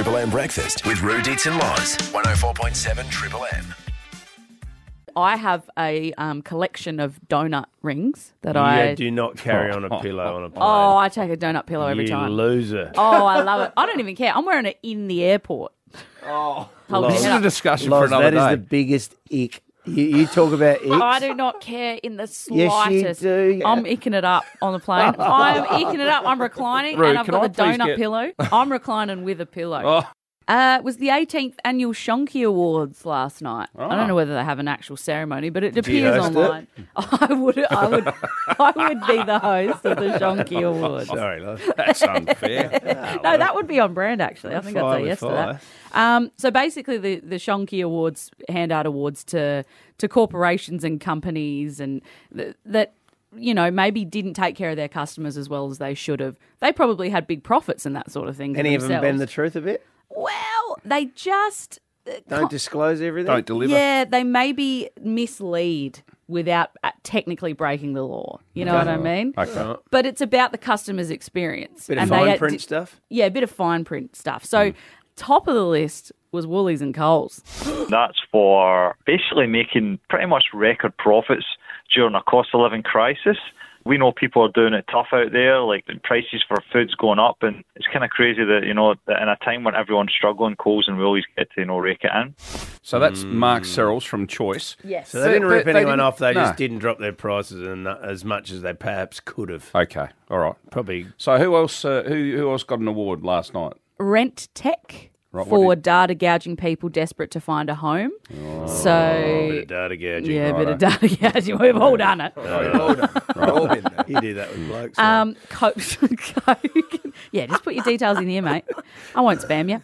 Triple M breakfast with Roo Ditts and Loz. 104.7 Triple M. I have a um, collection of donut rings that Yeah, I. do not carry on a pillow on a plane. Oh, I take a donut pillow every you time. loser. Oh, I love it. I don't even care. I'm wearing it in the airport. Oh, This is a discussion for Loz, another that is day. the biggest ick. You, you talk about icks. I do not care in the slightest. you slightest. do. I'm icking it up on the plane. I'm icking it up. I'm reclining Roo, and I've got I the donut get- pillow. I'm reclining with a pillow. Oh. Uh, it was the 18th annual Shonky Awards last night. I Ah. don't know whether they have an actual ceremony, but it appears host it? online. I would, I would, I would be the host of the Shonky Awards. Sorry. That's unfair. No, that would be on brand actually. I think I'd say yes to that. Um, so basically, the the Shonky Awards hand out awards to to corporations and companies, and th- that you know maybe didn't take care of their customers as well as they should have. They probably had big profits and that sort of thing. Any of them bend the truth a bit? Well, they just uh, Don't co- disclose everything. Don't deliver. yeah, they maybe mislead without uh, technically breaking the law. You know what I mean? Okay. But it's about the customer's experience. Bit of and fine had- print stuff. yeah, a bit of fine print stuff. So top of the list was Woolies and Coles. That's for basically making pretty much record profits during a cost of living crisis. We know people are doing it tough out there, like the prices for food's going up, and it's kind of crazy that, you know, that in a time when everyone's struggling, Coles and Woolies get to, you know, rake it in. So that's Mark Serrels from Choice. Yes. So they didn't But rip they anyone didn't- off. They no. just didn't drop their prices en- as much as they perhaps could have. Okay. All right. Probably. So who else? Uh, who who else got an award last night? Rent Tech Right, what for did- data gouging people desperate to find a home. Oh, so bit of data gouging. yeah, a bit of data gouging. We've all done it. You do that with blokes. Um, Co- Kogan. Yeah, just put your details in here, mate. I won't spam you.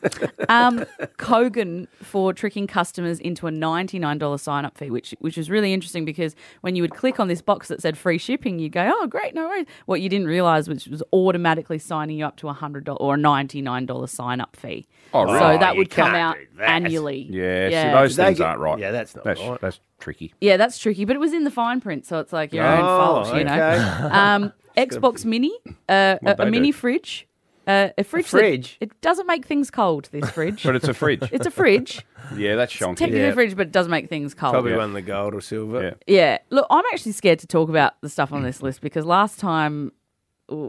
Um, Kogan for tricking customers into a $99 sign up fee, which which was really interesting because when you would click on this box that said free shipping, you go, oh, great, no worries. What you didn't realize was was automatically signing you up to a $100 or a $99 sign up fee. Oh, really? So Oh, that you would come out annually. Yeah. Yeah. See, those They things get- aren't right. yeah, that's not that's right. that's tricky. Yeah, that's tricky, but it was in the fine print, so it's like your own Oh, fault, you know. Um, Xbox Mini, uh, a, a mini do? fridge, uh, a fridge. that- fridge? it doesn't make things cold. This fridge. But it's a fridge. it's a fridge, yeah, that's shonky. technically Yeah. a fridge, but it does make things cold. Probably Yeah. won the gold or silver. Yeah. Yeah. Look, I'm actually scared to talk about the stuff on this list because last time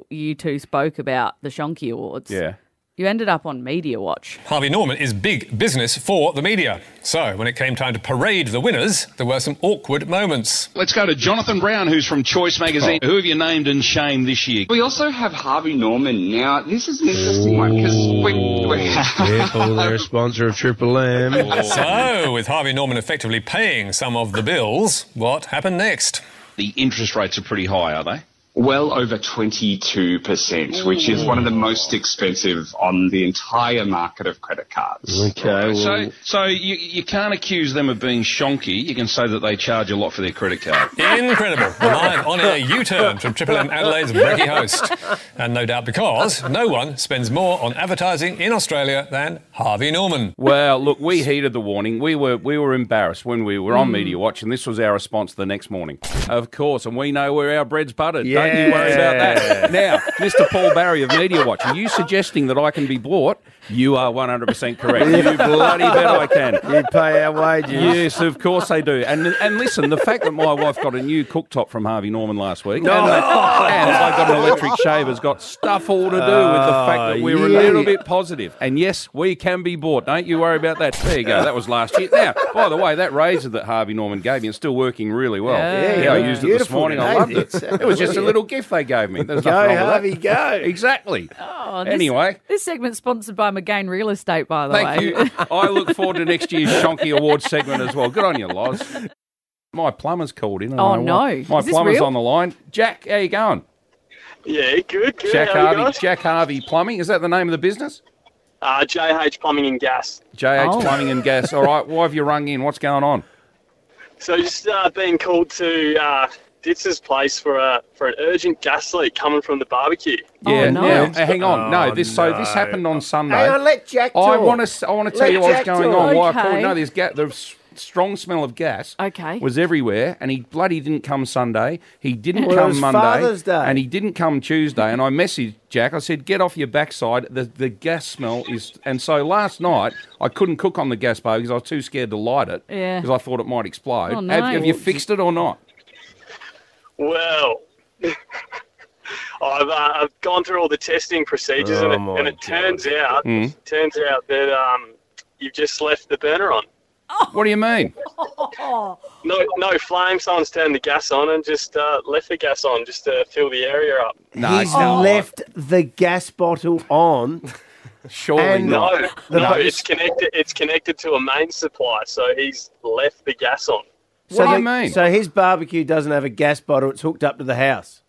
you two spoke about the Shonky Awards, Yeah. You ended up on Media Watch. Harvey Norman is big business for the media. So, when it came time to parade the winners, there were some awkward moments. Let's go to Jonathan Brown, who's from Choice Magazine. Oh. Who have you named and shamed this year? We also have Harvey Norman. Now, this is an interesting one because we, we Careful, they're a sponsor of Triple M. So, with Harvey Norman effectively paying some of the bills, what happened next? The interest rates are pretty high, are they? Well over 22%, which is one of the most expensive on the entire market of credit cards. Okay, So, well, so you, you can't accuse them of being shonky. You can say that they charge a lot for their credit card. Incredible. Live on air U turn from Triple M Adelaide's Brecky host. And no doubt because no one spends more on advertising in Australia than Harvey Norman. Well, look, we heeded the warning. We were we were embarrassed when we were on hmm. Media Watch, and this was our response the next morning. Of course, and we know where our bread's buttered. Don't you worry about that. Now, Mr. Paul Barry of Media Watch, are you suggesting that I can be bought? You are 100% correct. You bloody bet I can. you pay our wages. Yes, of course they do. And and listen, the fact that my wife got a new cooktop from Harvey Norman last week, and, that- and I got an electric shaver's got stuff all to do with the fact that we were a little bit positive. And yes, we can be bought. Don't you worry about that. There you go. That was last year. Now, by the way, that razor that Harvey Norman gave me is still working really well. Yeah. Yeah, I used it this morning. I loved it. Uh, it was just a little gift they gave me. There's Go, nothing wrong with Harvey, that. go. Exactly. Oh, this, Anyway. this segment's sponsored by McGain Real Estate, by the Thank way. you. I look forward to next year's Shonky Awards segment as well. Good on you, Loz. My plumber's called in. I Oh, don't why. no. My Is this plumber's real? on the line. Jack, how are you going? Yeah, good, good. Jack How Harvey. guys? Jack Harvey Plumbing. Is that the name of the business? Uh, JH Plumbing and Gas. JH Oh. Plumbing and Gas. All right. Why have you rung in? What's going on? So just uh, being called to uh, Ditts's place for a for an urgent gas leak coming from the barbecue. Oh, Yeah. no. Now, uh, hang on. no. Oh, This so this happened on Sunday. Hang on, let Jack I want to. I want to tell Let you what's Jack going talk. on. Why I Okay. called. No, there's ga- the strong smell of gas. Okay. Was everywhere, and he bloody didn't come Sunday. He didn't Well, it come was Monday, Father's Day. and he didn't come Tuesday. And I messaged Jack. I said, "Get off your backside. The the gas smell is." And so last night I couldn't cook on the gas bow because I was too scared to light it. Yeah. Because I thought it might explode. Oh, have, have you fixed it or not? Well, I've, uh, I've gone through all the testing procedures, and Oh, it, and it turns out Mm. turns out that um, you've just left the burner on. What do you mean? Oh, No, no flame. Someone's turned the gas on and just uh, left the gas on just to fill the area up. No, He's no. left the gas bottle on. Surely And- not. No, no, it's connected. It's connected to a main supply, so he's left the gas on. What do you mean? So his barbecue doesn't have a gas bottle; it's hooked up to the house.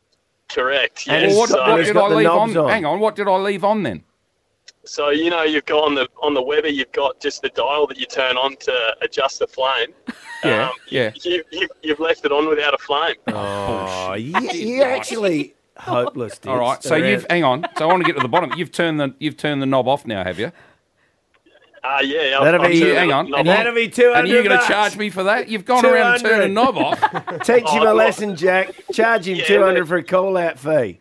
Correct. And Yes. Well, what, so, what did I leave on? on. Hang on. What did I leave on then? so you know you've got on the on the Weber, you've got just the dial that you turn on to adjust the flame. Yeah, Um, yeah. You, you, you've left it on without a flame. Oh, yeah, you're actually hopeless. All right. So you've hang on. So I want to get to the bottom. You've turned the you've turned the knob off now, have you? Ah, yeah. That'll I've be- turned hang on, and. That'll be two And you're going to charge me for that? You've gone around and turned the 200. knob off. Teach him Oh, a look. lesson, Jack. Charge him Yeah, two hundred for a call out fee.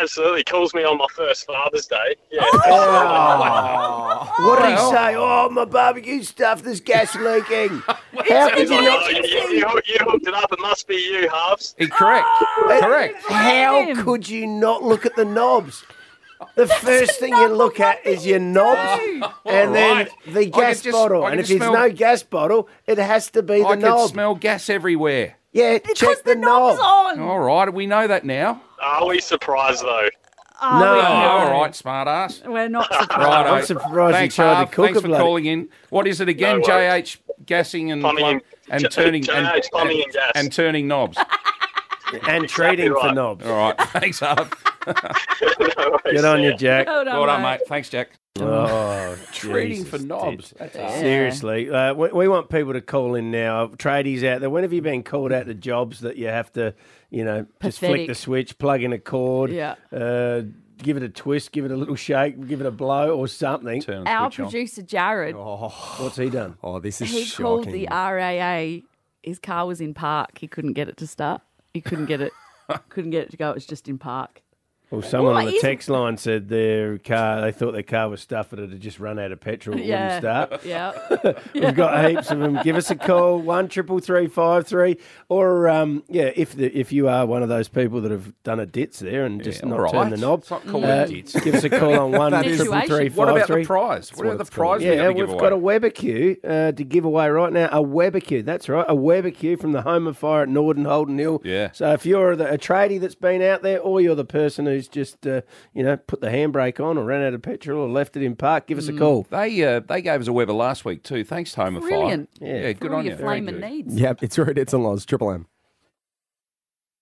Absolutely, calls me on my first Father's Day. Yeah. Oh. What did he say? Oh, my barbecue stuff. There's gas leaking. How could you Oh, not? you, you, you hooked- it up. It must be you, halves. Eh, Correct. Correct. How could you not look at the knobs? The first thing you look at is your knobs, and then the gas just- bottle. I And if just there's smell- no gas bottle, it has to be the knobs. I could knob. smell gas everywhere. yeah, check the, knob. on. All right, we know that now. Are we surprised though? No. we Oh, all right, smart ass. We're not surprised. Right, I'm surprised Thanks, you tried Harv. to cook Thanks a for bloody- calling in. What is it again? No worries. JH gassing and Plumbing plum- and- and J- turning JH and, plumbing and, and gas. and turning knobs. and treating for right. knobs. All right, thanks, Harv. no worries, on you, yeah. Jack. Well done, Well done, mate. mate. Thanks, Jack. Oh, Treating for Jesus, knobs. That's. Seriously, uh, we, we want people to call in now. Tradies out there, when have you been called out to jobs that you have to, you know, just flick the switch, plug in a cord, Yeah. uh, give it a twist, give it a little shake, give it a blow or something? Our switch on. producer Jared, What's he done? Oh, this is he shocking. called the RAA. His car was in park. He couldn't get it to start. He couldn't get it. couldn't get it to go. It was just in park. Well, someone What on the is- text line said their car, they thought their car was stuffed, but it had just run out of petrol. It Yeah. wouldn't start. Yeah. We've got heaps of them. Give us a call one triple three five three, or um, yeah, if the, if you are one of those people that have done a ditz there and just Yeah, not all turned the knob, It's not called uh, a ditz. give us a call on one That triple three situation. What about the three. prize? What about the what it's called. prize Yeah, we have give got a away? Weber Q uh, to give away right now. A Weber Q, that's right, a Weber Q from the Home of Fire at Norden Holden Hill. Yeah. So if you're the, a tradie that's been out there, or you're the person who's just uh, you know put the handbrake on, or ran out of petrol, or left it in park, give us Mm. a call. They uh, they gave us a Weber last week too. Thanks, Home of Fire. Brilliant. Yeah. Yeah, For good all on your you. Very flaming needs. Yep, it's right. It's in laws. Triple M.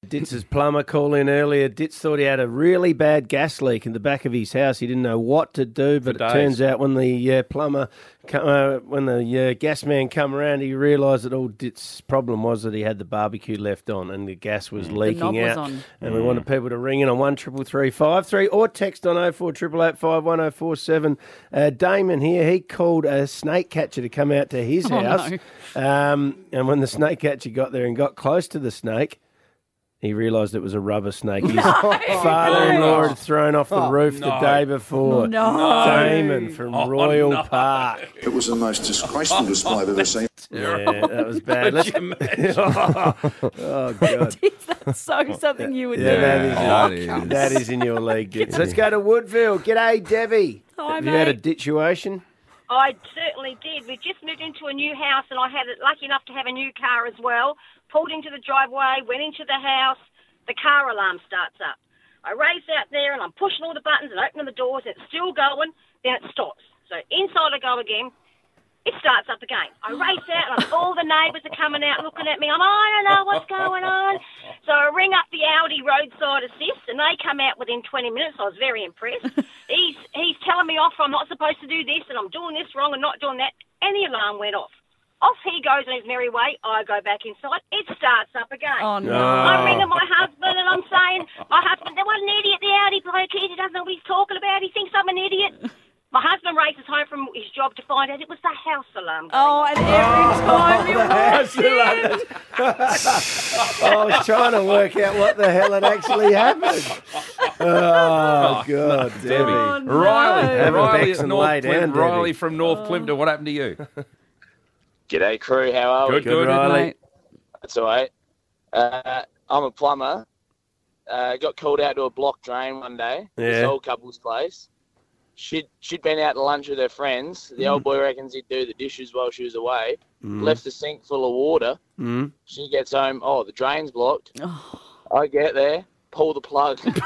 Ditts's plumber called in earlier. Ditts thought he had a really bad gas leak in the back of his house. He didn't know what to do, but it days. turns out when the uh, plumber, co- uh, when the uh, gas man come around, he realised that all Ditts's problem was that he had the barbecue left on and the gas was leaking knob was out. on. And we wanted people to ring in on one triple three five three or text on oh four triple eight five one oh four seven. Uh, Damon here, he called a snake catcher to come out to his Oh, house. Um, and when the snake catcher got there and got close to the snake, he realised it was a rubber snake. His father-in-law had thrown off the oh, roof the day before. No. Damon from Oh, Royal no. Park. It was the most disgraceful display I've ever seen. Yeah, that was bad. Let's- you imagine? oh God. That's so something you would Yeah, do. that is, Oh, your- that is in your league. Ditts. Let's go to Woodville. G'day, Debbie. Hi, Have you had a mate. situation? I certainly did. We just moved into a new house, and I had it lucky enough to have a new car as well. Pulled into the driveway, went into the house. The car alarm starts up. I race out there, and I'm pushing all the buttons and opening the doors. And it's still going. Then it stops. So inside I go again. It starts up again. I race out, and all the neighbours are coming out looking at me. I'm, I don't know what's going on. So I ring up the Audi roadside assist, and they come out within 20 minutes. I was very impressed. he's he's telling me off. I'm not supposed to do this, and I'm doing this wrong and not doing that. And the alarm went off. Off he goes on his merry way. I go back inside. It starts up again. Oh, no. I'm ringing my husband and I'm saying, my husband, there was an idiot, the Audi bloke here. He doesn't know what he's talking about. He thinks I'm an idiot. My husband races home from his job to find out it was the house alarm. Oh, and every oh, time you House alarm. I was trying to work out what the hell had actually happened. Oh, oh God, Debbie. Oh, Debbie. Riley, Have a Riley Bex North lay Plympton. Riley from North Plympton. What happened to you? G'day, crew. How are Good, we? good, good Riley. That's all right. Uh, I'm a plumber. Uh, got called out to a block drain one day. This Yeah. old couple's place. She'd she'd been out to lunch with her friends. The old boy reckons he'd do the dishes while she was away. Mm. Left the sink full of water. Mm. She gets home. Oh, the drain's blocked. I get there. Pull the plug. Someone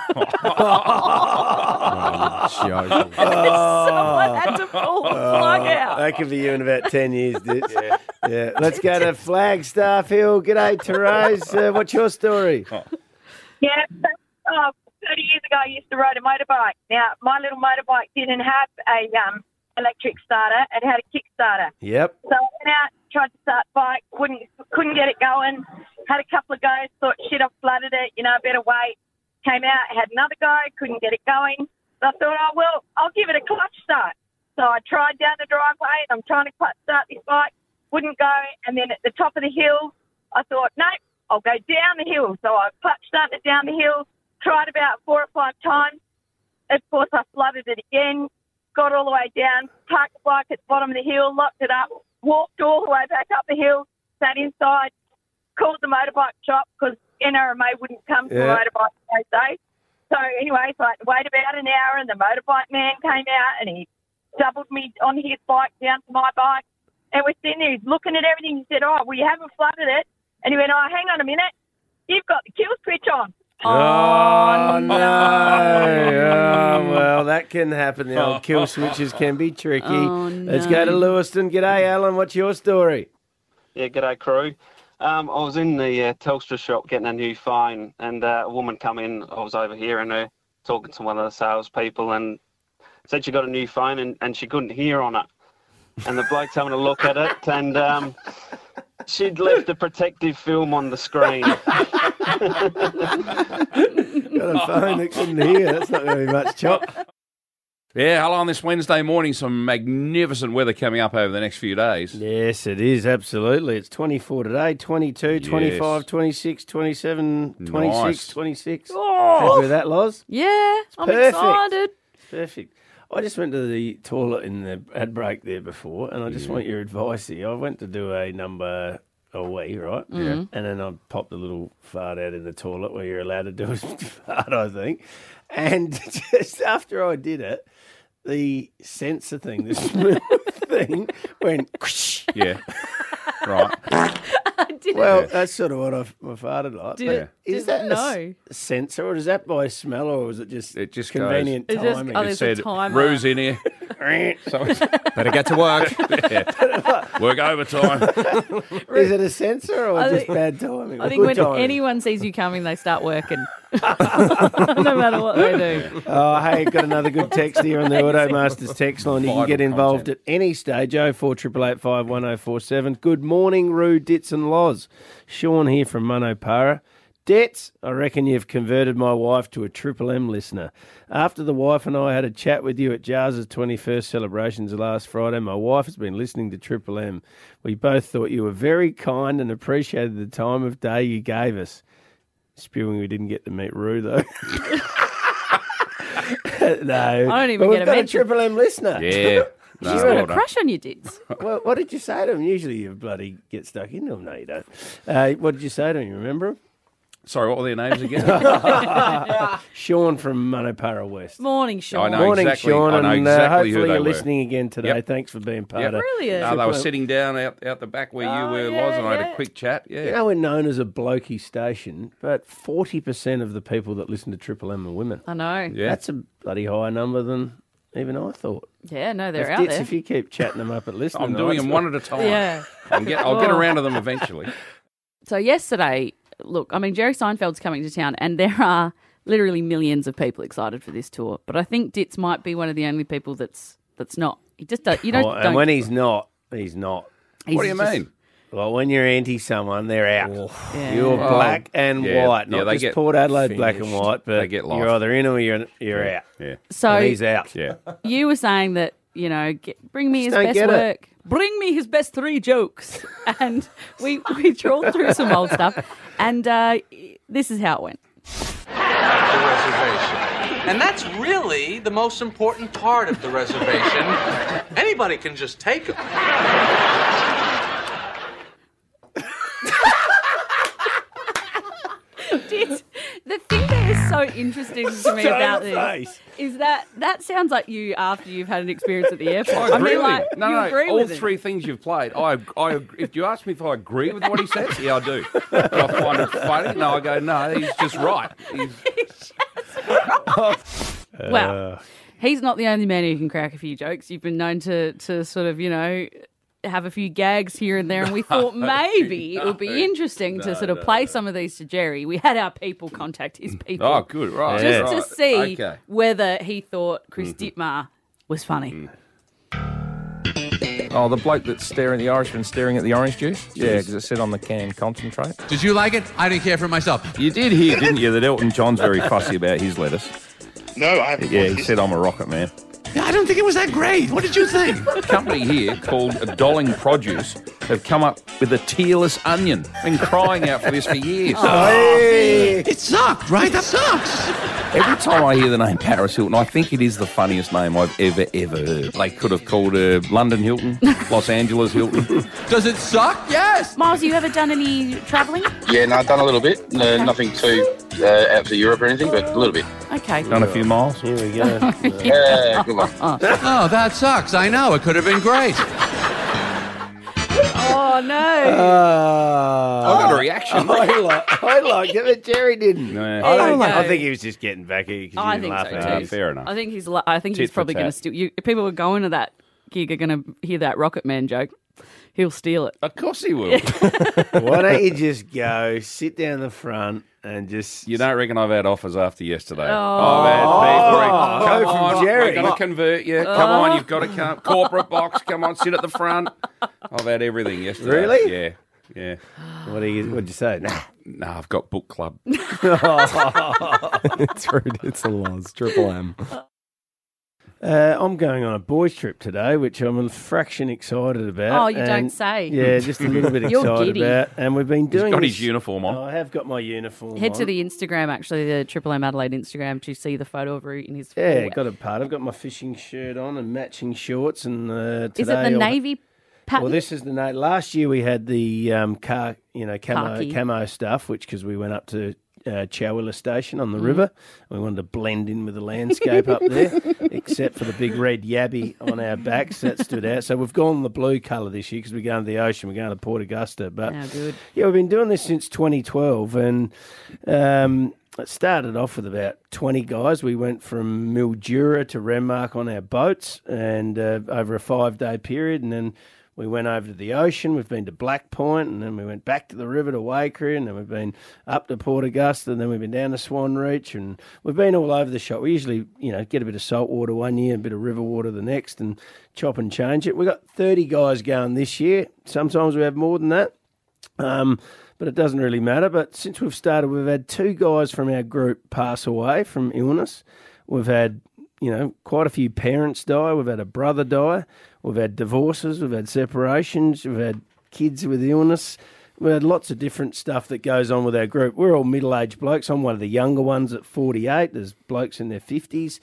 had to pull the plug out. That could be you in about 10 years, dude. Yeah. yeah. Let's go to Flagstaff Hill. G'day, Therese. Uh, what's your story? Yeah, oh, 30 years ago, I used to ride a motorbike. Now, my little motorbike didn't have a um, electric starter; it had a Kickstarter. Yep. So I went out, tried to start bike, wouldn't, couldn't get it going. Had a couple of goes, thought shit, I've flooded it. You know, better wait. Came out, had another go, couldn't get it going. So I thought, oh well, I'll give it a clutch start. So I tried down the driveway. And I'm trying to clutch start this bike, wouldn't go. And then at the top of the hill, I thought, nope, I'll go down the hill. So I clutch started down the hill, tried about four or five times. Of course, I flooded it again, got all the way down, parked the bike at the bottom of the hill, locked it up, walked all the way back up the hill, sat inside, called the motorbike shop because NRMA wouldn't come to Yeah. the motorbike they eh? say. So anyway, so I had to wait about an hour and the motorbike man came out and he doubled me on his bike down to my bike. And we're sitting there, he's looking at everything. He said, oh, we haven't flooded it. And he went, oh, hang on a minute. You've got the kill switch on. Oh, no. Oh, well, that can happen. The old kill switches can be tricky. Oh, Let's go to. Lewiston. G'day, Alan. What's your story? Yeah, g'day crew. Um, I was in the uh, Telstra shop getting a new phone, and uh, a woman come in. I was overhearing her talking to one of the salespeople, and said she got a new phone, and, and she couldn't hear on it. And the bloke's having a look at it, and um, she'd left a protective film on the screen. Got a phone that couldn't hear. That's not going to be much chop. Yeah, hello on this Wednesday morning. Some magnificent weather coming up over the next few days. Yes, it is. Absolutely. It's 24 today, 22, 25, Yes. 26, 27, 26, Nice. 26. Oh. Happy with that, Loz? Yeah, I'm perfect. excited. Perfect. I just went to the toilet in the ad break there before, and I just want your advice here. I went to do a number a wee, right? Mhm. And then I popped a little fart out in the toilet where you're allowed to do a fart, I think. And just after I did it, the sensor thing, the smell thing, went. Yeah. Right. Well, that's sort of what I, I farted like. Did but it- is did it that a s- sensor, or is that by smell, or was it just it just convenient goes- It just- timing? oh, It there's a said, timer. Roo's in here. So, Better get to work. yeah. Work overtime. Is it a sensor or I just think- bad timing? I think good when timing? anyone sees you coming, they start working. no matter what they do. Oh, hey, got another good text here on the Amazing. Automasters text line. You can get involved at any stage. Oh four triple eight five one zero four seven. Good morning, Roo, Ditts and Loz. Sean here from Munno Para. Ditts, I reckon you've converted my wife to a Triple M listener. After the wife and I had a chat with you at Jars's 21st celebrations last Friday, my wife has been listening to Triple M. We both thought you were very kind and appreciated the time of day you gave us. Spewing we didn't get to meet Roo, though. no. I don't even but we've get a got mention. a Triple M listener. Yeah. She's No, got well a crush on you, Ditts. well, what did you say to him? Usually you bloody get stuck into them. No, you don't. Uh, what did you say to him? You remember him? Sorry, what were their names again? Sean from Munno Para West. Morning, Sean. I know Morning, exactly- Sean. I know and uh, hopefully who they you're were. listening again today. Yep. Thanks for being part Yep. of Brilliant. No, they were sitting down out, out the back where you Oh, were, yeah, Loz, and I had a quick chat. Yeah. You know, we're known as a blokey station, but 40% of the people that listen to Triple M are women. I know. Yeah. That's a bloody higher number than even I thought. Yeah, no, they're if, out there. if you keep chatting them up at listening, I'm doing them one at a time. Yeah. I'll get, I'll get Oh. around to them eventually. So yesterday, look, I mean, Jerry Seinfeld's coming to town, and there are literally millions of people excited for this tour. But I think Ditts might be one of the only people that's that's not. He just does, you don't. Oh, and don't when he's not, he's not. He's what do you just- mean? Well, when you're anti someone, they're out. Yeah. You're Oh, black and yeah, white, yeah, they just get Port Adelaide black and white, but They get you're either in or you're, you're out. Yeah. So And he's out. Yeah. you were saying that you know, get, bring me his don't best get it. Bring me his best three jokes. and we, we trawled through some old stuff. And uh, this is how it went. the reservation. And that's really the most important part of the reservation. Anybody can just take them. Did- the thing that is so interesting to me about this is that that sounds like you after you've had an experience at the airport. I agree mean, like. No, you no, agree all with three things you've played. I, I, if you ask me if I agree with what he says, yeah, I do. Do I find it funny? No, I go, no, he's just right. He's, Well, he's not the only man who can crack a few jokes. You've been known to to sort of, you know, have a few gags here and there, and we thought maybe it would be no, interesting to sort of no, play some of these to Jerry. We had our people contact his people. Oh, good, right, Just yeah. to right, see okay. Mm-hmm. whether he thought Chris Dittmar was funny. Oh, the bloke that's staring, the Irishman staring at the orange juice? Yeah, because it said on the can, concentrate. Did you like it? I didn't care for myself. you did hear, didn't you, that Elton John's very fussy about his lettuce? No, I haven't. Yeah, he said I'm a rocket man. I don't think it was that great. What did you think? A company here called Dolling Produce have come up with a tearless onion. Been crying out for this for years. It sucked, right? That sucks. Every time I hear the name Paris Hilton, I think it is the funniest name I've ever, ever heard. They could have called her London Hilton, Los Angeles Hilton. Does it suck? Yes. Miles, you ever done any travelling? Yeah, no, I've done a little bit. No, nothing too uh, out to Europe or anything, but a little bit. Okay. Done a few miles. Here we go. Yeah, good one. Oh, that sucks. I know. It could have been great. Oh no! Uh, I got a reaction. I like, I liked it, but Jerry didn't. No. I, don't, you go. I think he was just getting back at you because I you think didn't laugh so at too. him. fair enough. I think he's. li- I think Tit he's probably going to steal. You, if people are going to that gig are going to hear that Rocket Man joke, he'll steal it. Of course he will. Why don't you just go sit down the front and just You don't reckon I've had offers after yesterday? Oh. I've had oh. people. Oh, come go from on, Jerry. we're going to convert you. Oh. Come on, you've got to come. Corporate box, come on, sit at the front. I've had everything yesterday. Really? Yeah, yeah. What do you? What'd you say? Nah. No, I've got book club. it's rude. It's a loss. Triple M. Uh, I'm going on a boys' trip today, which I'm a fraction excited about. Oh, you don't say. Yeah, just a little bit You're excited giddy. about. And we've been He's doing. got this- his uniform on. Oh, I have got my uniform. Head to on. the Instagram, actually, the Triple M Adelaide Instagram, to see the photo of Root in his. Yeah, full- got a part. I've got my fishing shirt on and matching shorts. And uh, today Is it the I'll- navy pattern? Well, this is the night. Last year we had the um, car, you know, camo, Khaki. camo stuff, which because we went up to uh, Chowilla Station on the Mm. river, we wanted to blend in with the landscape up there, except for the big red yabby on our backs that stood out. So we've gone the blue colour this year because we're going to the ocean. We're going to Port Augusta, but Oh, yeah, we've been doing this since 2012, and um, it started off with about 20 guys. We went from Mildura to Renmark on our boats, and uh, over a five-day period, and then we went over to the ocean. We've been to Black Point, and then we went back to the river to Waikerie, and then we've been up to Port Augusta, and then we've been down to Swan Reach, and we've been all over the shop. We usually, you know, get a bit of salt water one year, a bit of river water the next, and chop and change it. We've got 30 guys going this year. Sometimes we have more than that. Um, but it doesn't really matter. But since we've started, we've had two guys from our group pass away from illness. We've had, you know, quite a few parents die. We've had a brother die. We've had divorces. We've had separations. We've had kids with illness. We've had lots of different stuff that goes on with our group. We're all middle aged blokes. I'm one of the younger ones at 48. There's blokes in their 50s.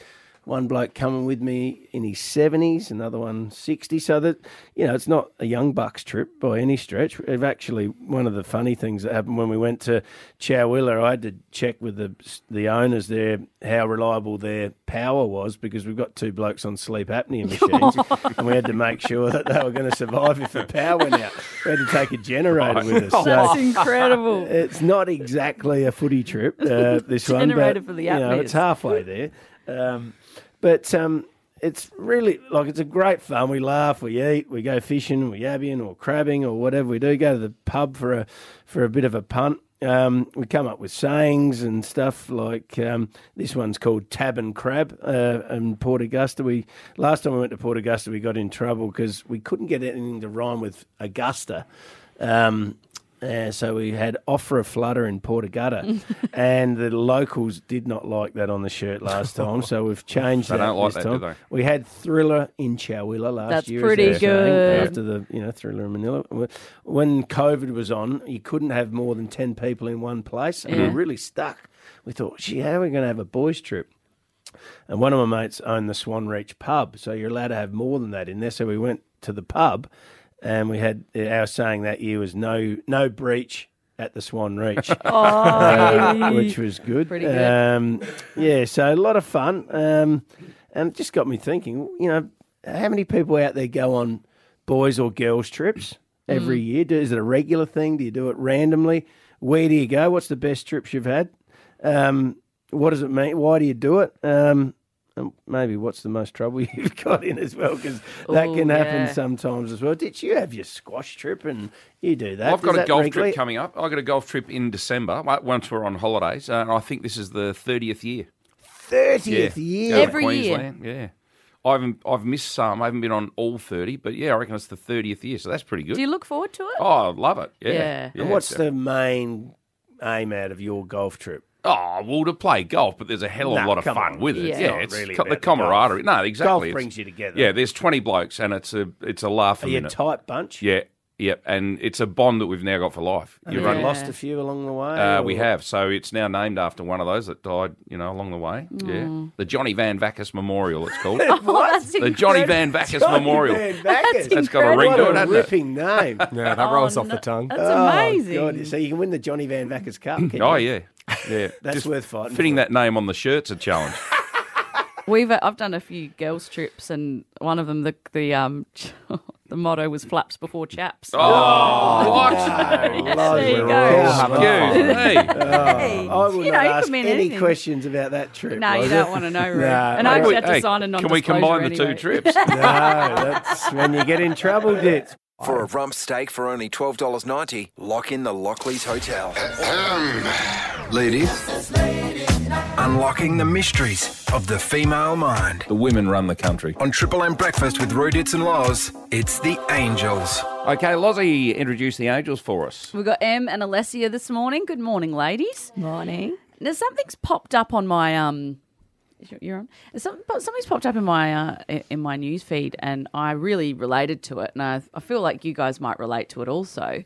One bloke coming with me in his 70s, another one 60. So that, you know, it's not a young bucks trip by any stretch. We've actually, one of the funny things that happened when we went to Chowilla, I had to check with the the owners there how reliable their power was because we've got two blokes on sleep apnea machines and we had to make sure that they were going to survive if the power went out. We had to take a generator with us. So That's incredible. It's not exactly a footy trip, uh, this one. Generator but, for the you know. It's halfway there. Um, but um, it's really like it's a great fun. We laugh, we eat, we go fishing, we yabbing or crabbing or whatever we do. Go to the pub for a for a bit of a punt. Um, we come up with sayings and stuff like um, this one's called Tab and Crab uh, in Port Augusta. We last time we went to Port Augusta, we got in trouble because we couldn't get anything to rhyme with Augusta. Um, Uh, so we had offer a flutter in Portugutta, and the locals did not like that on the shirt last time. So we've changed They that don't like this that, do time. they? We had Thriller in Chowilla last That's year. as pretty they were saying, good. After the you know Thriller in Manila, when COVID was on, you couldn't have more than ten people in one place, and we Yeah. were really stuck. We thought, gee, how are we going to have a boys' trip? And one of my mates owned the Swan Reach pub, so you're allowed to have more than that in there. So we went to the pub, and we had our saying that year was no no breach at the Swan Reach, uh, which was good. Pretty good. Um, yeah, so a lot of fun, um, and it just got me thinking. You know, how many people out there go on boys or girls trips every Mm. year? Do, is it a regular thing? Do you do it randomly? Where do you go? What's the best trips you've had? Um, what does it mean? Why do you do it? Um, maybe what's the most trouble you've got in as well? Because that Ooh, can happen yeah. sometimes as well. Did you have your squash trip and you do that? I've got Is a golf regularly? trip coming up. I've got a golf trip in December once we're on holidays, uh, and I think this is the 30th year. 30th Yeah. year. Going to Every year. Yeah. I haven't, I've missed some. I haven't been on all 30, but yeah, I reckon it's the 30th year, so that's pretty good. Do you look forward to it? oh, I love it. Yeah. Yeah. And what's the main aim out of your golf trip? Oh, well, to play golf, but there's a hell of a No, lot of fun on. with it. It's Yeah, it's really co- the the golf. camaraderie. No, exactly. Golf It's- brings you together. Yeah, there's 20 blokes, and it's a it's a laugh a Are you a tight bunch? Yeah, Yep, and it's a bond that we've now got for life. Have you run- lost a few along the way? Uh, we have. So it's now named after one of those that died, you know, along the way. Yeah. Mm. The Johnny Van Vackus Memorial, it's called. What? that's The Johnny Van incredible. Vackus Johnny Memorial. Van Vackus. That's got a ring to it, a hasn't it? ripping name. Yeah, that rolls off the tongue. That's oh, amazing. God. So you can win the Johnny Van Vackus Cup. can Oh, you? yeah. Yeah. That's Just worth fighting Fitting for. that name on the shirt's a challenge. We've uh, I've done a few girls trips, and one of them the the um the motto was flaps before chaps. Oh, what? there you go. all having Excuse fun. me. Oh, I will You not know, you ask mean any anything. questions about that trip. No, you Liza. don't want to know, Ruth. Nah, and I actually had to Hey, sign a non-disclosure Can we combine the two trips? no, that's when you get in trouble, Ditts. For a rump steak for only $12.90, lock in the Lockleys Hotel. Ladies, unlocking the mysteries of the female mind. The women run the country. On Triple M Breakfast with Rudits and Loz, it's the Angels. Okay, Lozzie introduced the Angels for us. We've got Em and Alessia this morning. Good morning, ladies. Morning. Now something's popped up on my um. You're on. Some, but something's popped up in my uh, in my news feed, and I really related to it, and I, I feel like you guys might relate to it also.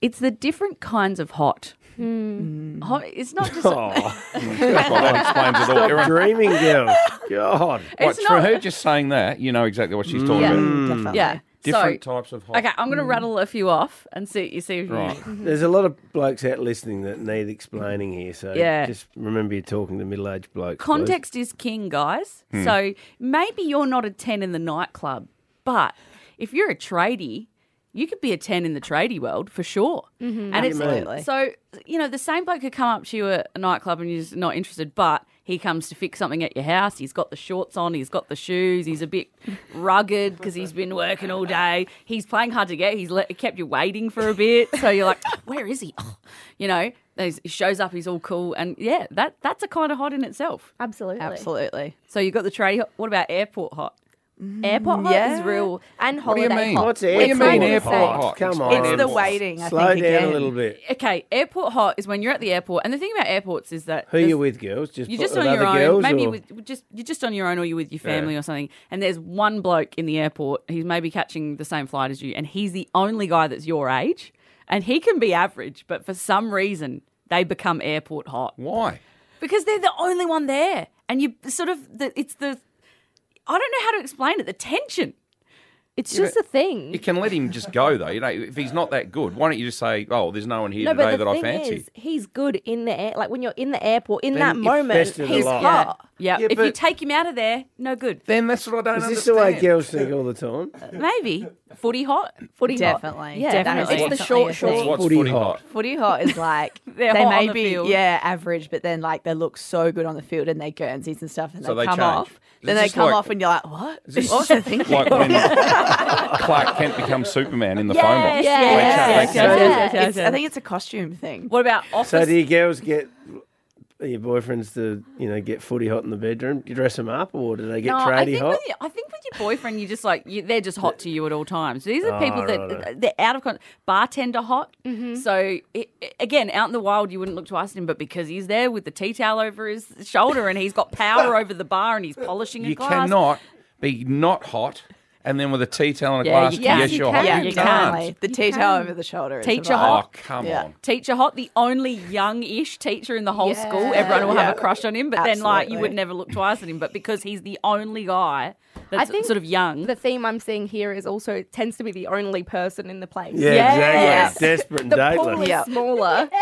It's the different kinds of hot. Hmm. Hot. It's not just. Oh, Well, that explains it all. stop Erin. dreaming, girls. God. What, It's for not- her just saying that, you know exactly what she's hmm. talking Yeah, about. definitely. yeah. Different so, types of hot. Okay, I'm going to rattle a few off and see you see. Right. There's a lot of blokes out listening that need explaining here, so Yeah. just remember you're talking to middle-aged blokes. please. Context is king, guys. Hmm. So maybe you're not a 10 in the nightclub, but if you're a tradie, you could be a 10 in the tradie world for sure. Mhm, And it's absolutely. so, you know, the same bloke could come up to you at a nightclub and you're just not interested, but he comes to fix something at your house. He's got the shorts on, he's got the shoes, he's a bit rugged because he's been working all day. He's playing hard to get. He's let, kept you waiting for a bit. So you're like, where is he? Oh, you know, he shows up, he's all cool. And yeah, that that's a kind of hot in itself. Absolutely. Absolutely. So you got the tradie hot. What about airport hot? Mm-hmm. Airport hot yeah. is real. And What do you holiday mean? hot. What's What do you airport mean airport hot? hot? Come on. It's the waiting, I Slow think, down again. a little bit. Okay, airport hot is when you're at the airport, and the thing about airports is that Who there's- you with, girls? Just You're just on your own. girls, maybe or- with just you're just on your own, or you're with your Yeah. family or something. And there's one bloke in the airport. He's maybe catching the same flight as you, and he's the only guy that's your age. And he can be average, but for some reason they become airport hot Why? because they're the only one there, and you sort of the, it's the I don't know how to explain it. The tension. It's Yeah, just a thing. You can let him just go though. You know, if he's not that good, why don't you just say, "Oh, there's no one here no, today but the that I thing fancy." is, he's good in the air. Like when you're in the airport, in Then that moment, bested he's lot. hot. Yeah, Yeah, if you but- take him out of there, no good. Then that's what I don't Is this understand. the way girls think all the time? Uh, maybe footy hot. Footy hot. Definitely, hot. Yeah, definitely. It's the Definitely short a shorts. thing. What's Footy footy hot? hot? Footy hot is like They're they hot may on the be field. yeah average, but then like they look so good on the field and they Guernseys and stuff, and So they, they come change. off. Then they this come like- off, and you're like, what? Is this What was I thinking? like when Clark Kent becomes Superman in the phone box? Yes, yes, yes, yes, yes, yes, yes, It's- yes. I think it's a costume thing. What about office? So do you girls get your boyfriends to you know get footy hot in the bedroom? Do you dress them up, or do they get no, I tradie think, hot? with your, I think with your boyfriend, you just like you, they're just hot to you at all times. These are Oh, people that righto. they're out of con- bartender hot. Mm-hmm. So it, again, out in the wild, you wouldn't look twice at him, but because he's there with the tea towel over his shoulder and he's got power over the bar and he's polishing a You glass. cannot be not hot and then with a tea towel and a Yeah, glass. you can. yes, You you're hot. Yeah, You you can't. can. The tea towel over the shoulder. Teacher vibe. hot. Oh, come Yeah. on. Teacher hot, the only young-ish teacher in the whole Yeah. school. Everyone will have a crush on him, but then like you would never look twice at him. But because he's the only guy I that's think sort of young, The theme I'm seeing here is also it tends to be the only person in the place. Yeah, Yes. exactly. Desperate and The dateless. pool is Yeah. smaller.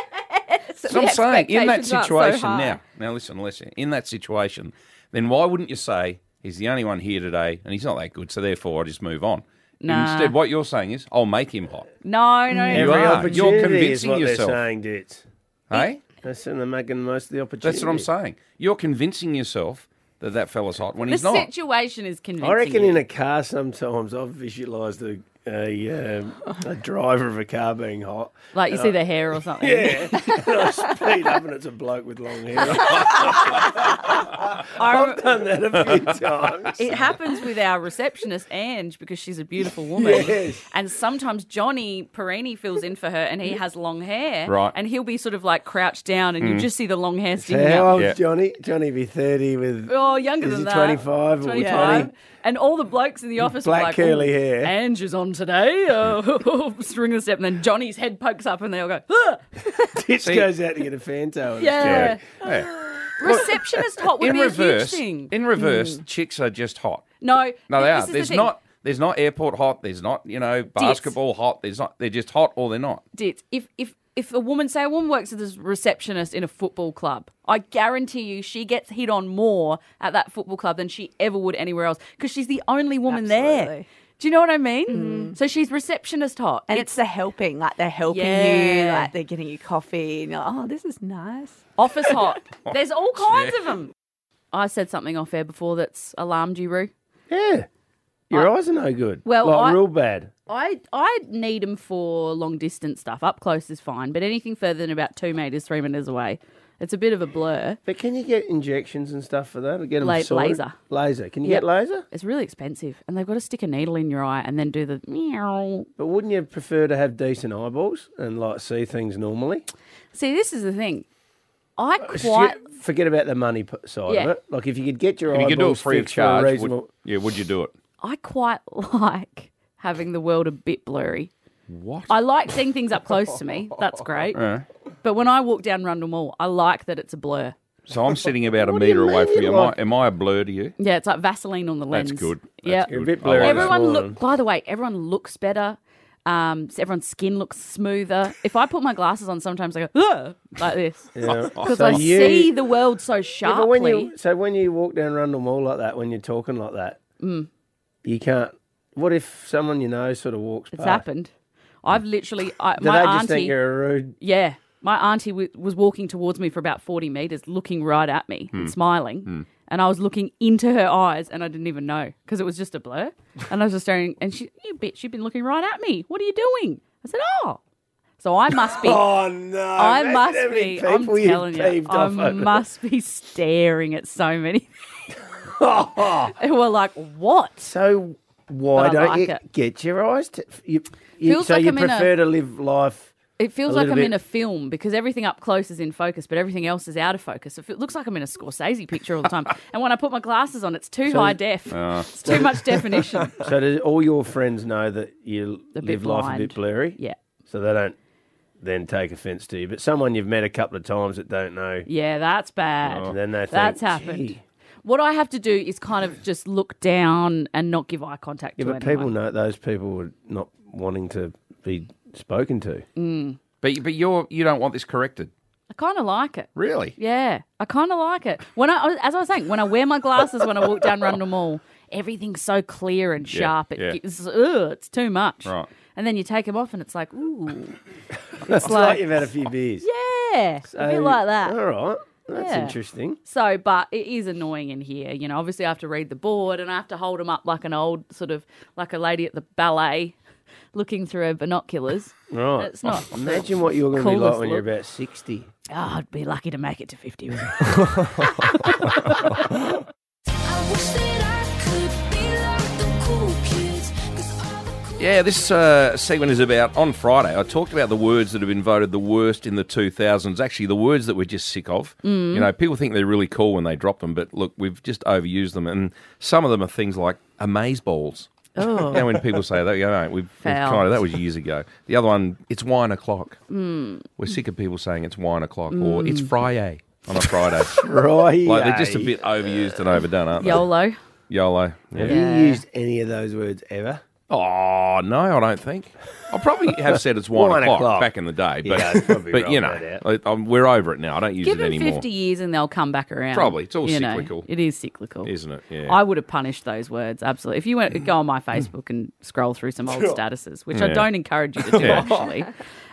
So I'm saying, in that expectations aren't so situation now, now listen, listen, in that situation, then why wouldn't you say he's the only one here today and he's not that good, so therefore I just move on? Nah. Instead, what you're saying is, I'll make him hot. no, no, You Every are. You're opportunity is convincing what yourself. they're saying, Ditts. Hey? They're saying they're making the most of the opportunity. That's what I'm saying. You're convincing yourself that that fella's hot when the he's not. The situation is convincing. I reckon you. in a car sometimes I've visualised a a, um, a driver of a car being hot. like you And see I- the hair or something. Yeah, and I speed up and it's a bloke with long hair. I I've done that a few times. It happens with our receptionist Ange because she's a beautiful woman. Yes. And sometimes Johnny Perini fills in for her and he has long hair. Right. And he'll be sort of like crouched down and you Mm. just see the long hair So sticking how out. old's Yeah. Johnny? Johnny be 30 with Oh, younger Is than he that. 25 or 25. 20? And all the blokes in the office Black were like, curly "Ooh, hair." Ange is on today. Uh, string the step. And then Johnny's head pokes up and they all go, "Ah!" Tits goes out to get a Fanto. yeah. Yeah. Receptionist hot would in be reverse, a huge thing. in reverse, chicks are just hot. No, No, they this are. is the There's thing. not. There's not airport hot. There's not you know basketball hot. There's not. They're just hot or they're not. Ditts. If if if a woman say a woman works as a receptionist in a football club, I guarantee you she gets hit on more at that football club than she ever would anywhere else because she's the only woman there. Do you know what I mean? Mm-hmm. So she's receptionist hot. And it's the helping, like they're helping you, like they're getting you coffee, and you're like, oh, this is nice. office hot. There's all kinds of them. I said something off air before that's alarmed you, Roo. Yeah. Your eyes are no good. Well, like I- real bad. I I need them for long distance stuff. Up close is fine, but anything further than about two meters, three meters away, it's a bit of a blur. But can you get injections and stuff for that? Or get them La- sorted? laser. Laser. Can you Yep. get laser? It's really expensive, and they've got to stick a needle in your eye and then do the meow. But wouldn't you prefer to have decent eyeballs and like see things normally? See, this is the thing. I Forget- quite Forget about the money p- side Yeah. of it. Like if you could get your If you eyeballs could do it free of fixed for a charge, reasonable. would, yeah, would you do it? I quite like having the world a bit blurry. What? I like seeing things up close to me. That's great. Uh, But when I walk down Rundle Mall, I like that it's a blur. so I'm sitting about a What do you metre away mean from you you. Am I, am I a blur to you? Yeah, it's like Vaseline on the lens. That's good. Yeah, You're a good. bit blurry I like this everyone look. By the way, everyone looks better. Um, so everyone's skin looks smoother. If I put my glasses on, sometimes I go "Ugh," like this Yeah. because So I you- see the world so Yeah, sharply. but when you so when you walk down Rundle Mall like that, when you're talking like that, Mm. you can't. What if someone you know sort of walks it's past? happened. I've literally. I, Do my they just auntie. think you're a rude? Yeah, my auntie w- was walking towards me for about forty meters, looking right at me Hmm. and smiling. And I was looking into her eyes, and I didn't even know because it was just a blur. And I was just staring, and she, you bitch, you've been looking right at me. What are you doing? I said, oh. So I must be. Oh no! I imagine must how many be. I'm people you've telling you, peeved I off over must be staring at so many. that. who are like, what? so why don't like you it. get your eyes? To, you, you, so like you I'm in a- prefer to live life? It feels like I'm bit- in a film because everything up close is in focus, but everything else is out of focus. It looks like I'm in a Scorsese picture all the time. and when I put my glasses on, it's too So- high def. Uh, It's too much definition. So do all your friends know that you A live life a bit blurry? Yeah. So they don't then take offence to you. But someone you've met a couple of times that don't know, Yeah, that's bad. and then they think That's happened. "Gee." What I have to do is kind of just look down and not give eye contact Yeah, to but anyone. people know those people are not wanting to be spoken to. Mm. but but you're you don't want this corrected, I kind of like it. really? Yeah, I kind of like it. When I, as I was saying, when I wear my glasses when I walk down Rundle Mall, everything's so clear and Yeah, sharp. It, yeah. It's, ugh, it's too much. Right. And then you take them off, and it's like, ooh, It's like, you've had a few beers. yeah, a bit like that. All right. That's Yeah. interesting. So, but it is annoying in here. You know, obviously I have to read the board and I have to hold them up like an old sort of like a lady at the ballet, looking through her binoculars. Right. It's not. Oh, imagine what you're going to be like coolest when you're about 60. Oh, I'd be lucky to make it to 50. Yeah, this uh, segment is about on Friday. I talked about the words that have been voted the worst in the 2000s. Actually, the words that we're just sick of. Mm. You know, people think they're really cool when they drop them, but look, we've just overused them. And some of them are things like amaze balls. Oh. You know, when people say that, you go, "Mate, we've, we've kind of, that was years ago. The other one, it's wine o'clock. Mm. We're sick of people saying it's wine o'clock or Mm. it's Friday on a Friday. Friday. Like they're just a bit overused and overdone, aren't they? YOLO. YOLO. Yeah. Have you used any of those words ever? Oh no, I don't think. I probably have said it's one, One o'clock, o'clock. back in the day, but Yeah, I'd probably but you roll know, that I, I'm- we're over it now. I don't use Give it them anymore. 50 years and they'll come back around. Probably. It's all You know, cyclical. it is cyclical. Isn't it? Yeah. I would have punished those words, absolutely. If you went go on my Facebook and scroll through some old statuses, which I Yeah. don't encourage you to do, Yeah. actually,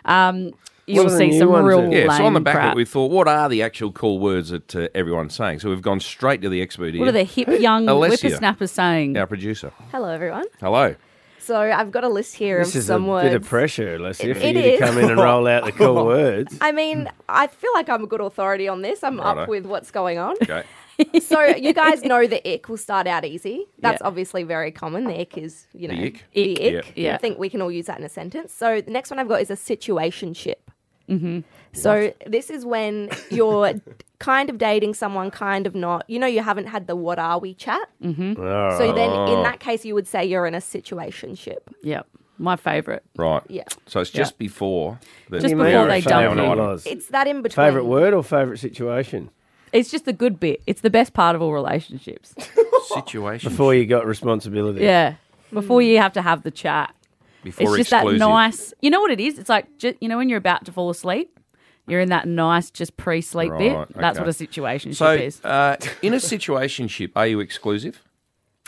um, you'll are the see new some ones real then? lame Yeah, so on the back of crap. it, we thought, what are the actual cool words that uh, everyone's saying? So we've gone straight to the expert here. what are the hip young Alessia, whippersnappers saying? Our producer. Hello, everyone. Hello. So I've got a list here This of is some a words. bit of pressure, Leslie, for It you is. to come in and roll out the cool words. I mean, I feel like I'm a good authority on this. I'm Righto. up with what's going on. Okay. so you guys know the ick will start out easy. That's obviously very common. The ick is, you know, The ick? The Ick. ick. Yep. I think we can all use that in a sentence. So the next one I've got is a situationship. Mm-hmm. So this is when you're kind of dating someone, kind of not. You know, you haven't had the "what are we" chat. Mm-hmm. So then, in that case, you would say you're in a situationship. Yep. My favourite. Right. Yeah. So it's just before. The, Just before they dump you. It's that in between. Favourite word or favourite situation? It's just the good bit. It's the best part of all relationships. Situation. Before you got responsibility. Yeah. Before you have to have the chat. Before it's just exclusive. that nice. You know what it is? It's like ju- you know when you're about to fall asleep, you're in that nice just pre-sleep Right, bit. That's okay. what a situation So, is. uh, in a situationship, are you exclusive?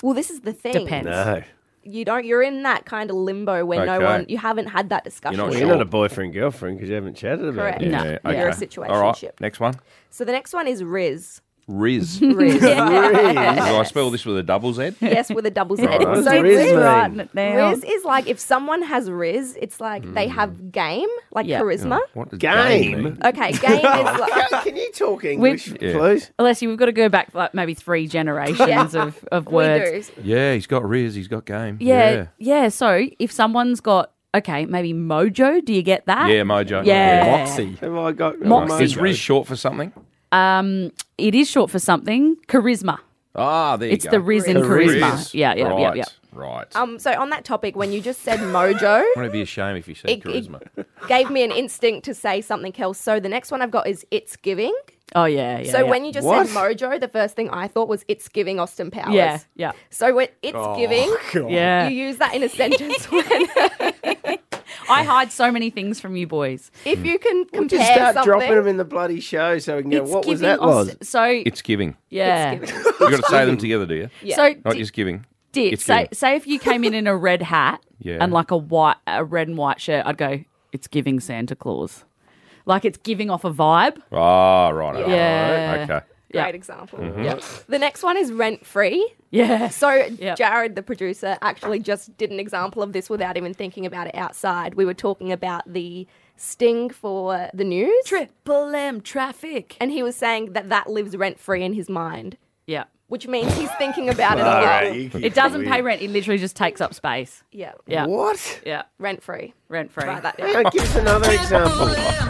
Well, this is the thing. Depends. No. You don't. You're in that kind of limbo where no one. You haven't had that discussion. not Well, yet. you're not a boyfriend girlfriend because you haven't chatted about Correct. it. No. Yeah, You're a okay. situationship. All right. Next one. So the next one is Rizz. Rizz. Rizz. Do I spell this with a double Z? Yes, with a double Z. Right. What So Rizz Rizz, mean? Writing it down. Rizz is like if someone has Rizz, it's like they hmm. have game, like Yeah. charisma. Oh, what does Game? mean? Okay, game is like Can you talk English, Which- Yeah. please? Alessia, we've got to go back like maybe three generations of, of words. do. Yeah, he's got Rizz. He's got game. Yeah, yeah. So if someone's got okay, maybe mojo, do you get that? Yeah, Mojo. Yeah. Moxie. Have I got Moxie. Is Rizz short for something? Um, it is short for something. Charisma. Ah, there you It's go. the Rizz in Rizz. charisma. Yeah, yeah, right, yeah, yeah. Right. Um, so on that topic, when you just said mojo, Wouldn't it be a shame if you said It- it- charisma? gave me an instinct to say something else. So the next one I've got is it's giving. Oh yeah, yeah. so yeah. when you just What? said mojo, the first thing I thought was it's giving Austin Powers. yeah, yeah, So when it's Oh, giving, yeah. you use that in a sentence when I hide so many things from you boys. if you can We'll compare just start something. dropping them in the bloody show so we can go, It's what was that, Loz? Aust- So It's giving. yeah. It's giving. You've got to say them together, do you? Yeah. So Not di- just giving. Dit, It's say giving. say if you came in in a red hat Yeah. and like a white a red and white shirt, I'd go. It's giving Santa Claus. Like it's giving off a vibe. Ah, right. Yeah. all right. Okay. Great Yeah. example. Mm-hmm. Yeah. The next one is rent free. Yeah. So Yep. Jared, the producer, actually just did an example of this without even thinking about it outside. We were talking about the sting for the news, Triple M traffic. and he was saying that that lives rent free in his mind, Yeah. which means he's thinking about it a lot. right, It doesn't pay rent. It literally just takes up space. Yeah, Yeah. What? Yeah. rent free. Rent free. Write that Hang down. give us another example.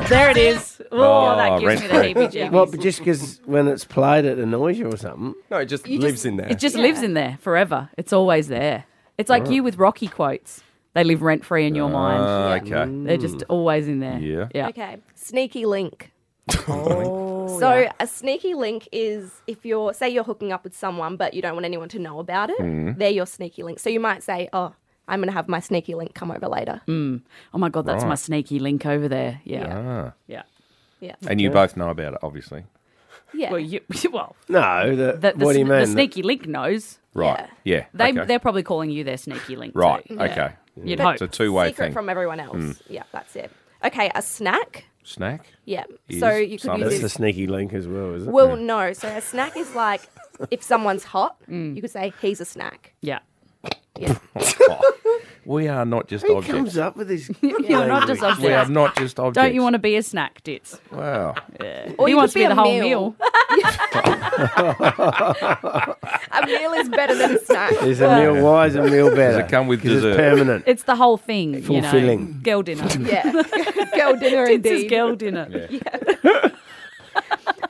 There it is. Oh, Oh, that gives me the rent-free. heebie-jeebies. What, but just because when it's played it annoys you or something? No, it just You lives just- in there. It just lives in there forever. It's always there. It's like you with Rocky quotes. They live rent free in your mind. Ah, okay. They're just always in there. Yeah. Yeah. Okay, sneaky link. Oh, So yeah. a sneaky link is if you're say you're hooking up with someone but you don't want anyone to know about it. Mm. They're your sneaky link. So you might say, "Oh, I'm going to have my sneaky link come over later." Mm. Oh my god, that's my sneaky link over there. Yeah. Ah. Yeah. Yeah. And you both know about it, obviously. Yeah. Well, you, well, No, the, the, the, what do you sn- mean? the sneaky link knows. Right. Yeah. They okay. they're probably calling you their sneaky link. too. Right. Yeah. Okay. You'd Yeah. hope. It's a two-way Secret thing. from everyone else. Mm. Yeah, that's it. Okay, a snack. Snack. Yeah. Is so you could something. use That's the this. sneaky link as well, is it? Well, no. So a snack is like if someone's hot, Mm. you could say he's a snack. Yeah. we are not just Who objects. comes up with this? You're not just objects. We are not just objects. Don't you want to be a snack, Ditts? Wow. Yeah. Or he you wants to be be the a whole meal. meal. a meal is better than a snack. Is a meal why is a meal better? Does it come with dessert? It's permanent. It's the whole thing, you know. Fulfilling. Girl dinner. Yeah. Girl dinner Ditts is indeed. girl dinner.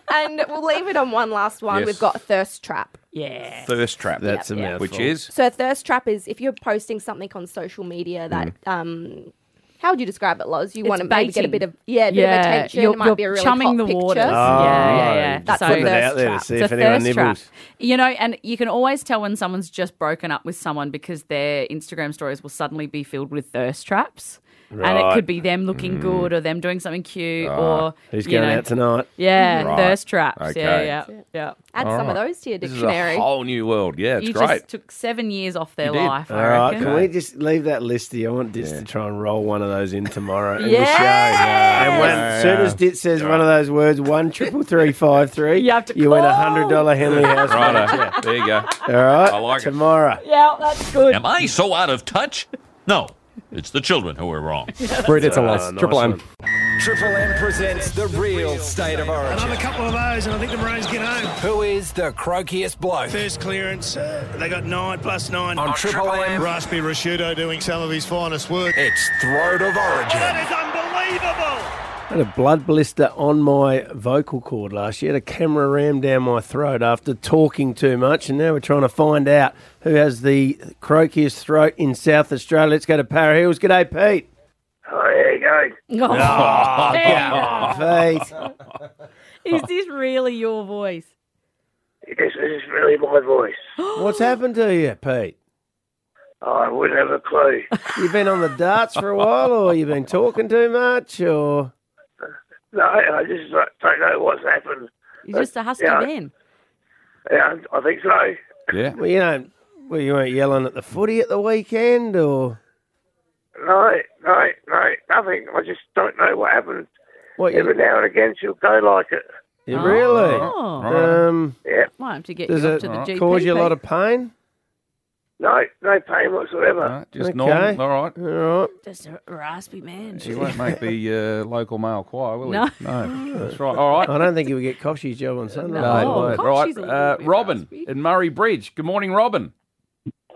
And we'll leave it on one last one. Yes. We've got thirst trap. Yeah. Thirst trap. That's a Yeah. mouthful. Which is? So thirst trap is if you're posting something on social media that um how would you describe it, Loz? You It's want to maybe get a bit of yeah, a bit Yeah, of attention. you're- it might you're be a really chumming hot the picture. waters. Oh, yeah, yeah, yeah. That's So- a Putting it thirst out there to trap. see It's if a anyone thirst trap. nibbles. You know, and you can always tell when someone's just broken up with someone because their Instagram stories will suddenly be filled with thirst traps. And it could be them looking good or them doing something cute Ah, or Who's you going know, out tonight? Yeah, Right. thirst traps. Okay. Yeah, yeah, yeah. Add All some of those to your dictionary. This is dictionary. a whole new world. Yeah, it's you great. just took seven years off their life. All I right, reckon. can we just leave that listy? I want Ditts to try and roll one of those in tomorrow in the Yes! show. And when, as soon as Ditts says one of those words, one triple three five three, You have to you win a hundred dollar Henley House Righto. voucher. There you go. All right, I like it. tomorrow. Yeah, that's good. Am I so out of touch? No, it's the children who are wrong. Brett, it's a loss. Nice Triple M. one. Triple M presents the real state of origin. Another couple of those, and I think the Maroons get home. Who is the croakiest bloke? First clearance, uh, they got nine plus nine. On Triple M. Raspy Rashudo doing some of his finest work. It's Throat of Origin. That is unbelievable! I had a blood blister on my vocal cord last year. Had a camera rammed down my throat after talking too much, and now we're trying to find out who has the croakiest throat in South Australia. Let's go to Para Hills. G'day, Pete. Oh, there you go. Oh, Oh, damn. come on, Pete. Is this really your voice? This is really my voice. What's happened to you, Pete? I wouldn't have a clue. You've been on the darts for a while, or you've been talking too much, or No, I just don't know what's happened. You're just a husky Yeah. man. Yeah, I think so. Yeah. well, you don't. Well, you weren't yelling at the footy at the weekend, or No, no, no, nothing. I just don't know what happened. what? You, Every now and again she'll go like it. you really? Oh. Um, Yeah, Might have to get does you it to the GP. cause you a lot of pain? No, no pain whatsoever. All right, just Okay. normal. All right. All right. Just a raspy man. She won't make the uh, local male choir, will No. he? No. That's right. All right. I don't think he would get Koshy's job on Sunday. No. he Oh, won't. gosh, right. a little Uh, bit Robin raspy. in Murray Bridge. Good morning, Robin.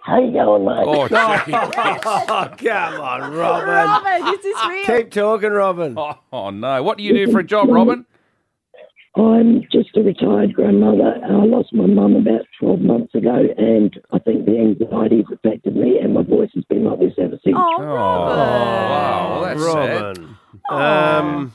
How you going, mate? Oh, gee. Oh, come on, Robin. Robin, is this real? Keep talking, Robin. oh, oh, no. What do you do for a job, Robin? I'm just a retired grandmother. and I lost my mum about 12 months ago, and I think the anxiety has affected me, and my voice has been like this ever since. Oh, Oh, Robin. wow. Well, that's sad. Robin. Um,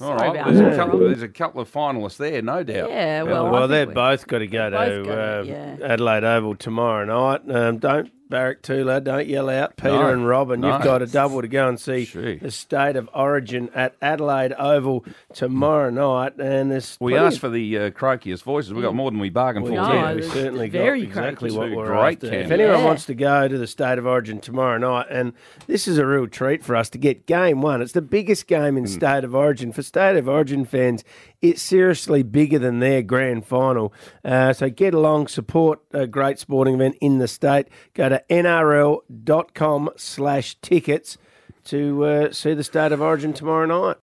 All Sorry right. about There's, that, a couple, there's a couple of finalists there, no doubt. Yeah, well, I well, think they've we- both got to go to gotta- uh, yeah. Adelaide Oval tomorrow night. Um, don't barrack Tula. Don't yell out. Peter No, and Robin, no. you've got a double to go and see Gee. the state of origin at Adelaide Oval tomorrow night. And this We asked of- for the uh, croakiest voices. We got more than we bargained We for. No, did. We certainly very got exactly what we're great after. If anyone Yeah. wants to go to the State of Origin tomorrow night, and this is a real treat for us to get game one. It's the biggest game in State of Origin. For State of Origin fans, it's seriously bigger than their grand final. Uh, so get along, support a great sporting event in the state. Go to nrl.com slash tickets to uh, see the State of Origin tomorrow night.